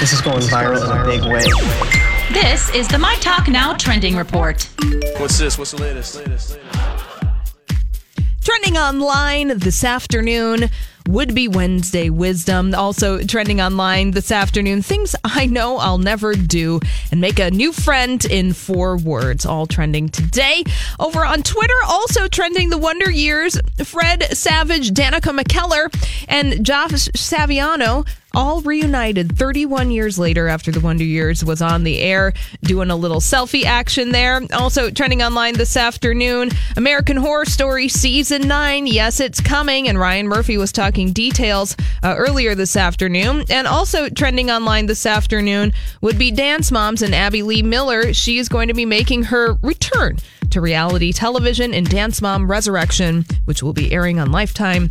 This is going viral in a big way. This is the My Talk Now trending report. What's this? What's the latest? latest, latest? Trending online this afternoon would be Wednesday wisdom. Also trending online this afternoon, things I know I'll never do and make a new friend in four words. All trending today. Over on Twitter, also trending the Wonder Years, Fred Savage, Danica McKellar, and Josh Saviano all reunited 31 years later after the Wonder Years was on the air, doing a little selfie action there. Also trending online this afternoon, American Horror Story season 9. Yes, it's coming and Ryan Murphy was talking details uh, earlier this afternoon. And also trending online this afternoon would be Dance Moms and Abby Lee Miller. She is going to be making her return to reality television in Dance Mom Resurrection, which will be airing on Lifetime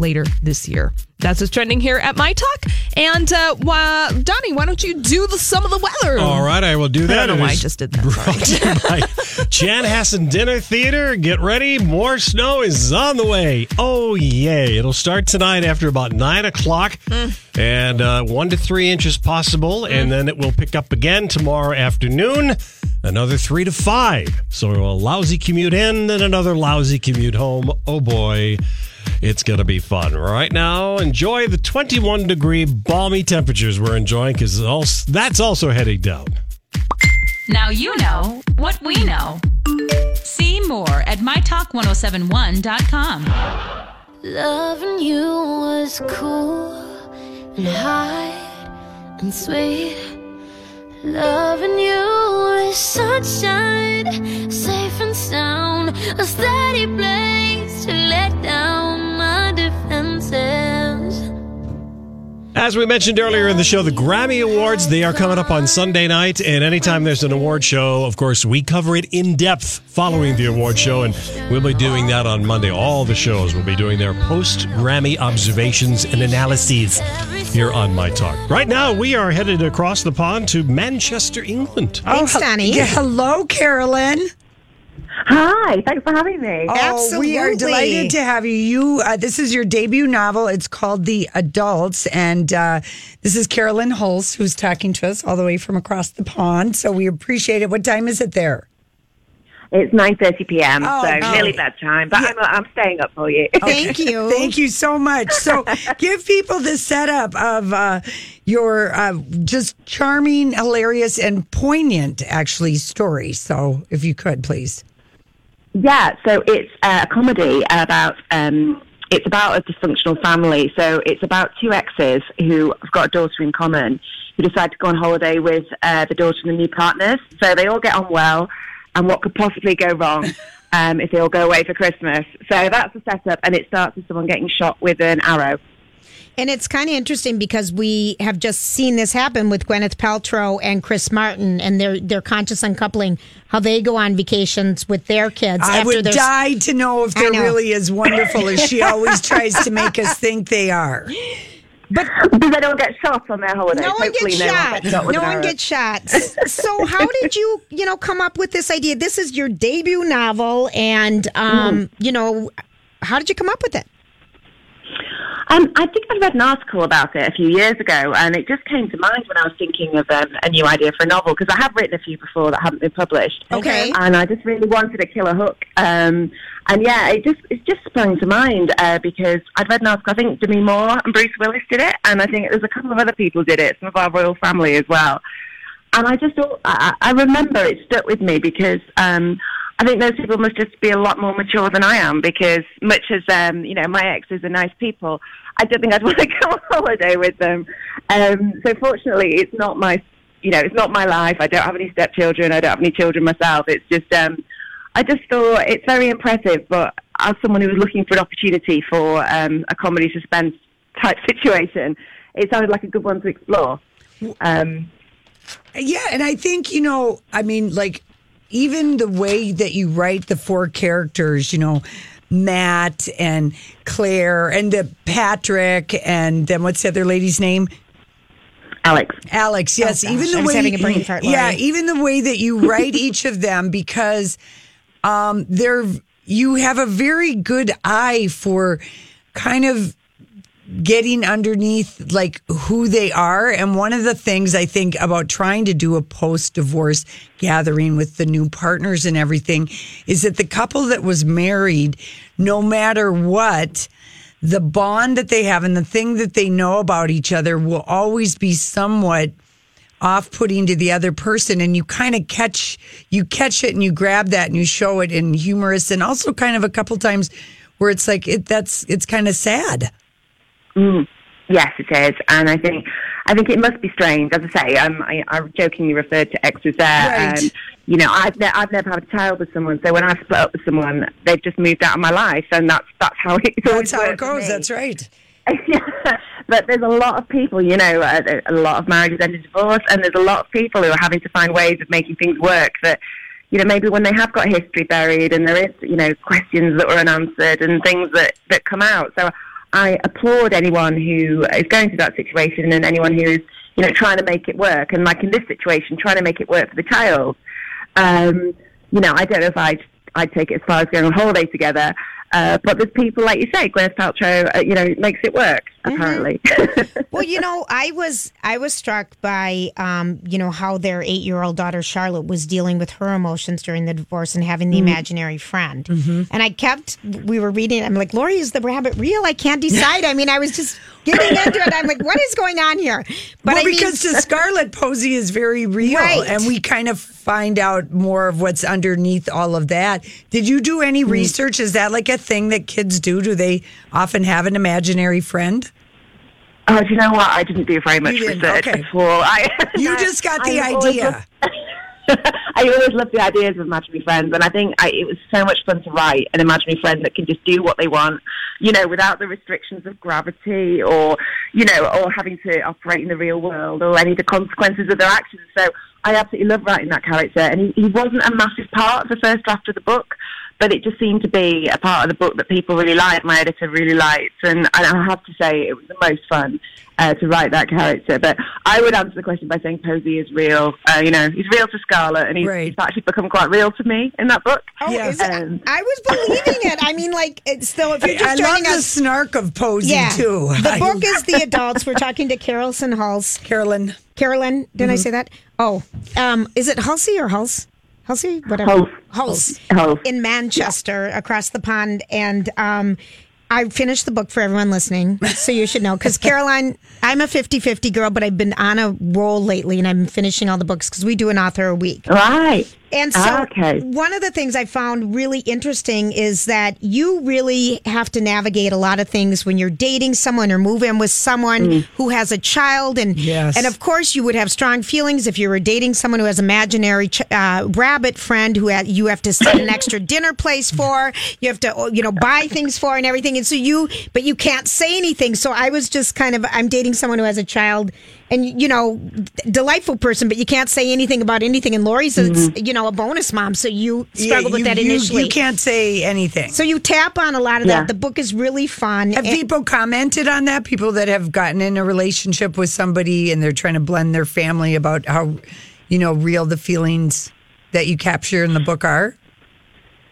later this year. That's what's trending here at My Talk. And uh, why, Donnie, why don't you do the some of the weather? All right, I will do that. I don't know It why I just did that. Brought to you by Chanhassen Dinner Theater. Get ready. More snow is on the way. Oh, yay. It'll start tonight after about 9 o'clock and uh, 1 to 3 inches possible. And then it will pick up again tomorrow afternoon, another 3 to 5. So a lousy commute in and another lousy commute home. Oh, boy. It's going to be fun. Right now, enjoy the 21 degree balmy temperatures we're enjoying because that's also heading down. Now you know what we know. See more at mytalk1071.com. Loving you was cool and hard and sweet. Loving you was sunshine, safe and sound, a steady place As we mentioned earlier in the show, the Grammy Awards, they are coming up on Sunday night. And anytime there's an award show, of course, we cover it in depth following the award show. And we'll be doing that on Monday. All the shows will be doing their post Grammy observations and analyses here on My Talk. Right now, we are headed across the pond to Manchester, England. Thanks, oh, Donnie. Yeah, hello, Carolyn. Hi, thanks for having me. Oh, we are delighted to have you. You, uh, this is your debut novel. It's called The Adults, and uh, this is Carolyn Hulse who's talking to us all the way from across the pond. So we appreciate it. What time is it there? It's 9.30 p.m., Oh, so oh. nearly bedtime, but I'm, I'm staying up for you. Thank you. Thank you so much. So, give people the setup of uh, your uh, just charming, hilarious, and poignant, actually, story. So, if you could, please. Yeah, so it's uh, a comedy about um, it's about a dysfunctional family. So it's about two exes who have got a daughter in common who decide to go on holiday with uh, the daughter and the new partners. So they all get on well, and what could possibly go wrong um, if they all go away for Christmas? So that's the setup, and it starts with someone getting shot with an arrow. And it's kind of interesting because we have just seen this happen with Gwyneth Paltrow and Chris Martin and their their conscious uncoupling, how they go on vacations with their kids. I after would their- die to know if I they're know. really as wonderful as she always tries to make us think they are. But because I don't get shot on their holiday. No one Hopefully gets no shot. One gets shot No one arrow. gets shot. So, how did you, you know, come up with this idea? This is your debut novel, and um, Hmm. you know, how did you come up with it? Um, I think I read an article about it a few years ago, and it just came to mind when I was thinking of um, a new idea for a novel because I have written a few before that haven't been published. Okay. And I just really wanted a killer hook. Um, and yeah, it just it just sprung to mind uh, because I'd read an article. I think Demi Moore and Bruce Willis did it, and I think there's a couple of other people did it, some of our royal family as well. And I just thought, I, I remember it stuck with me because um, I think those people must just be a lot more mature than I am because much as, um, you know, my exes are nice people, I don't think I'd want to go on holiday with them. Um, so fortunately, it's not my, you know, it's not my life. I don't have any stepchildren. I don't have any children myself. It's just, um, I just thought it's very impressive, but as someone who was looking for an opportunity for um, a comedy suspense type situation, it sounded like a good one to explore. Um, Yeah, and I think, you know, I mean, like, even the way that you write the four characters, you know, Matt and Claire and the Patrick and then what's the other lady's name? Alex. Alex, yes. gosh, even the I was way having a brain fart, Yeah, even the way that you write each of them because um they're you have a very good eye for kind of getting underneath like who they are. And one of the things I think about trying to do a post divorce gathering with the new partners and everything is that the couple that was married, no matter what, the bond that they have and the thing that they know about each other will always be somewhat off putting to the other person and you kind of catch you catch it and you grab that and you show it in humorous and also kind of a couple times where it's like it that's it's kind of sad. Mm. Yes, it is, and I think I think it must be strange. As I say, um, I, I jokingly referred to extras there. Right. Um, you know, I've ne- I've never had a child with someone, so when I split up with someone, they've just moved out of my life, and that's that's how it. That's how it goes. That's right. yeah, but there's a lot of people, you know, a, a lot of marriages end in divorce, and there's a lot of people who are having to find ways of making things work that, you know, maybe when they have got history buried and there is, you know, questions that were unanswered and things that, that come out. So I applaud anyone who is going through that situation and anyone who is, you know, trying to make it work. And like in this situation, trying to make it work for the child. Um, you know, I don't know if I'd, I'd take it as far as going on holiday together. Uh, but there's people like you say, Gwyneth Paltrow, uh, you know, makes it work. Apparently, well, you know, I was I was struck by um, you know how their eight year old daughter Charlotte was dealing with her emotions during the divorce and having the Mm-hmm. imaginary friend. And I kept we were reading. I'm like, Lori, is the rabbit real? I can't decide. I mean, I was just getting into it. I'm like, what is going on here? But well, I mean- because to Scarlett, Posey is very real, Right. and we kind of find out more of what's underneath all of that. Did you do any Mm. research? Is that like a thing that kids do? Do they often have an imaginary friend? Oh, do you know what? I didn't do very much research Okay. at all. I, You no, just got the I always idea. I always love the ideas of imaginary friends, and I think I, it was so much fun to write an imaginary friend that can just do what they want, you know, without the restrictions of gravity or, you know, or having to operate in the real world or any of the consequences of their actions. So I absolutely love writing that character, and he, he wasn't a massive part of the first draft of the book. But it just seemed to be a part of the book that people really liked, my editor really liked, and, and I have to say it was the most fun uh, to write that character. But I would answer the question by saying Posey is real. Uh, you know, he's real to Scarlett, and he's, Right. he's actually become quite real to me in that book. Oh, Yes. is it? Um, I was believing it. I mean, like, it's still if you're just I love joining the snark of Posey Yeah, too. the book is the adults. We're talking to Carolson Hulse. Carolyn. Carolyn, did Mm-hmm. I say that? Oh, um, is it Hulsey or Hulse? Hulsey, whatever. Hulse. Hulse. Hulse. in Manchester, across the pond, and um, I finished the book for everyone listening, so you should know. Because Caroline, I'm a 50-50 girl, but I've been on a roll lately, and I'm finishing all the books because we do an author a week. Right. And so, Ah, okay. one of the things I found really interesting is that you really have to navigate a lot of things when you're dating someone or move in with someone Mm. who has a child, and Yes. and of course you would have strong feelings if you were dating someone who has imaginary ch- uh, rabbit friend who ha- you have to set an extra dinner place for, you have to oh, you know buy things for and everything, and so you but you can't say anything. So I was just kind of I'm dating someone who has a child. And you know, delightful person, but you can't say anything about anything. And Lori's, a, you know, a bonus mom, so you struggled with Mm-hmm. you, that you- initially. You, can't say anything. So you tap on a lot of Yeah. that. The book is really fun. Have And- people commented on that? People that have gotten in a relationship with somebody and they're trying to blend their family about how, you know, real the feelings that you capture in the book are?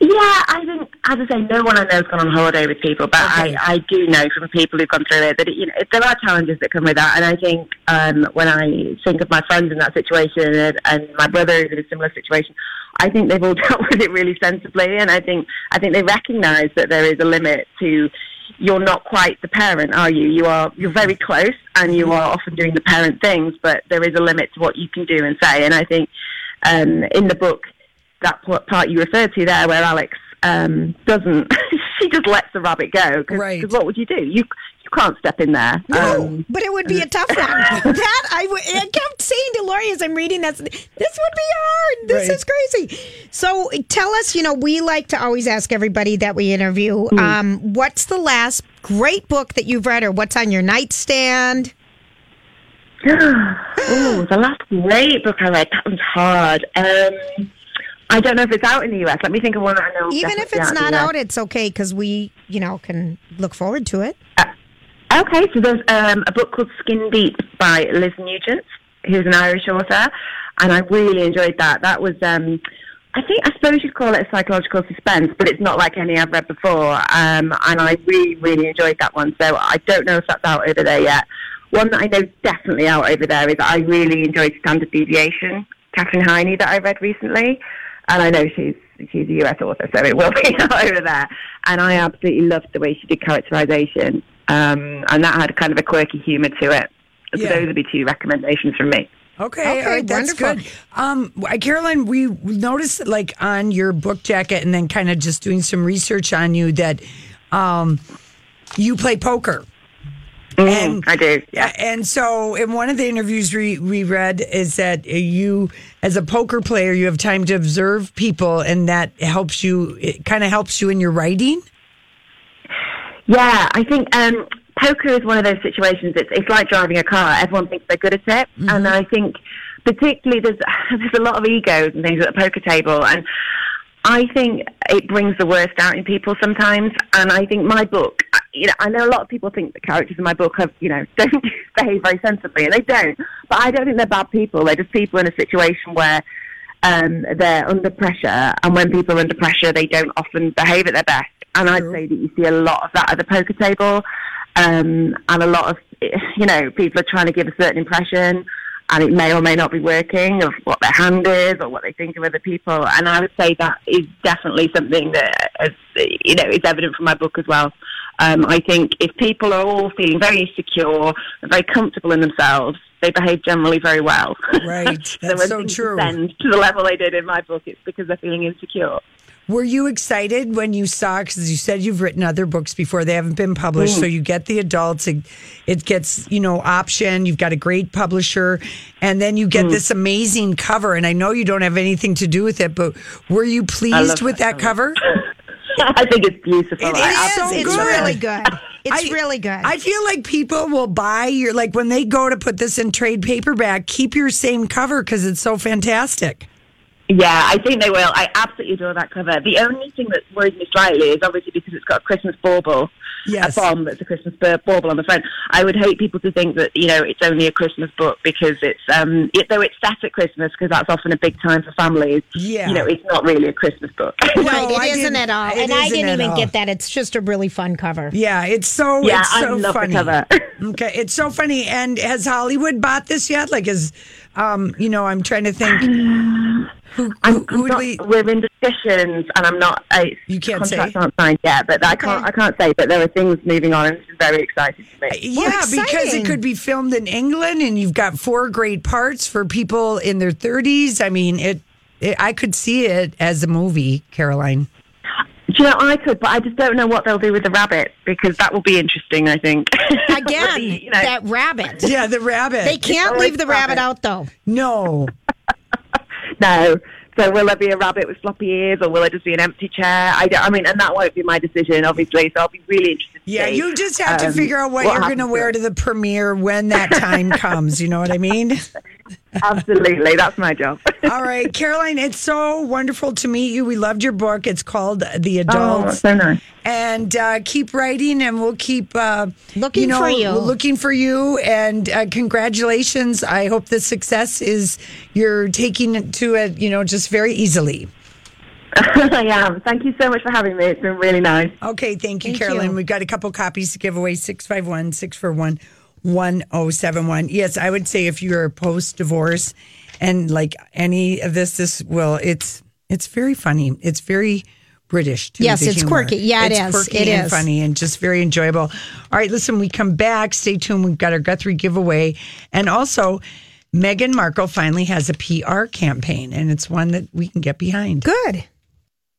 Yeah, I think, as I say, no one I know has gone on holiday with people, but Okay. I, I do know from people who've gone through it that it, you know there are challenges that come with that. And I think um, when I think of my friends in that situation and, and my brother who's in a similar situation, I think they've all dealt with it really sensibly, and I think I think they recognise that there is a limit to. You're not quite the parent, are you? You are. You're very close, and you are often doing the parent things, but there is a limit to what you can do and say. And I think um, in the book, that part you referred to there, where Alex um, doesn't, she just lets the rabbit go. Cause, Right. 'cause what would you do? You you can't step in there. No, Um, but it would be a tough one. that I, w- I kept saying to Lori as I'm reading this, this would be hard. This Right. is crazy. So tell us, you know, we like to always ask everybody that we interview, Hmm. um, what's the last great book that you've read or what's on your nightstand? oh, the last great book I read. That one's hard. Um, I don't know if it's out in the US. Let me think of one that I know. Even if it's the not out, it's okay because we, you know, can look forward to it. Okay, so there's um, a book called Skin Deep by Liz Nugent, who's an Irish author, and I really enjoyed that. That was um, I think I suppose you'd call it a psychological suspense, but it's not like any I've read before. Um, and I really, really enjoyed that one. So I don't know if that's out over there yet. One that I know is definitely out over there is I really enjoyed Standard Deviation, Katherine Heiny, that I read recently. And I know she's she's a US author, so it will be over there. And I absolutely loved the way she did characterization. Um, and that had kind of a quirky humor to it. So Yeah. those would be two recommendations from me. Okay, Okay, all right, that's wonderful. good. Um, uh, Caroline, we noticed like on your book jacket, and then kind of just doing some research on you that um, you play poker. Mm, I do, yeah. And so, in one of the interviews we, we read, is that you, as a poker player, you have time to observe people, and that helps you. It kind of helps you in your writing. Yeah, I think um, poker is one of those situations. It's it's like driving a car. Everyone thinks they're good at it, and I think particularly there's there's a lot of egos and things at the poker table, and I think it brings the worst out in people sometimes. And I think my book, you know, I know a lot of people think the characters in my book have, you know, don't behave very sensibly, and they don't. But I don't think they're bad people. They're just people in a situation where um, they're under pressure, and when people are under pressure, they don't often behave at their best. And I'd say that you see a lot of that at the poker table, um, and a lot of, you know, people are trying to give a certain impression, and it may or may not be working of what their hand is or what they think of other people. And I would say that is definitely something that, is, you know, is evident from my book as well. Um, I think if people are all feeling very secure and very comfortable in themselves, they behave generally very well. Right, so that's so true. descend to the level they did in my book, it's because they're feeling insecure. Were you excited when you saw? Because you said you've written other books before; they haven't been published. Mm. So you get the adults, it, it gets you know option. You've got a great publisher, and then you get Mm. this amazing cover. And I know you don't have anything to do with it, but were you pleased with that, that cover? I think it's beautiful. It I is so absolutely It's good. really good. It's I- really good. I feel like people will buy your like when they go to put this in trade paperback. Keep your same cover because it's so fantastic. Yeah, I think they will. I absolutely adore that cover. The only thing that worries me slightly is obviously because it's got a Christmas bauble, Yes. a bomb that's a Christmas bur- bauble on the front. I would hate people to think that you know it's only a Christmas book because it's um it, though it's set at Christmas because that's often a big time for families. Yeah. you know it's not really a Christmas book. right, No, I it isn't at all. and I didn't even all. get that. It's just a really fun cover. Yeah, it's so Yeah, it's I so love the funny. cover. okay, it's so funny. And has Hollywood bought this yet? Like, is um, you know, I'm trying to think. Who, I'm, who, I'm who do not, we? we're in discussions, and I'm not. Uh, You can't contracts say? aren't signed yet, but I can't. I can't say. But there are things moving on, and it's very exciting to me. Yeah, because it could be filmed in England, and you've got four great parts for people in their 30s. I mean, it. it I could see it as a movie, Caroline. Do you know, I could, but I just don't know what they'll do with the rabbit because that will be interesting. I think. Again, you know, that rabbit. Yeah, the rabbit. They can't leave the rabbit rabbit. out though. no. No. So will there be a rabbit with floppy ears, or will it just be an empty chair? I, don't, I mean, and that won't be my decision, obviously. So I'll be really interested. To Yeah, see, you just have to um, figure out what, you're going to wear to the premiere when that time comes. You know what I mean? Absolutely, that's my job. All right, Caroline, it's so wonderful to meet you. We loved your book. It's called The oh, Adults. so nice. and uh, keep writing, and we'll keep uh, Looking you know, for you. Looking for you, and uh, congratulations! I hope the success is you're taking it to it, you know, just very easily. I am. Thank you so much for having me. It's been really nice. Okay, thank you, Thank Caroline. you. We've got a couple copies to give away 651 641 1071. Yes, I would say if you're post divorce and like any of this, this will, it's, it's very funny. It's very British. Too, Yes, it's humor. quirky. Yeah, it it's. Quirky It and is. funny and just very enjoyable. All right, listen, we come back. Stay tuned. We've got our Guthrie giveaway. And also, Meghan Markle finally has a PR campaign, and it's one that we can get behind. Good.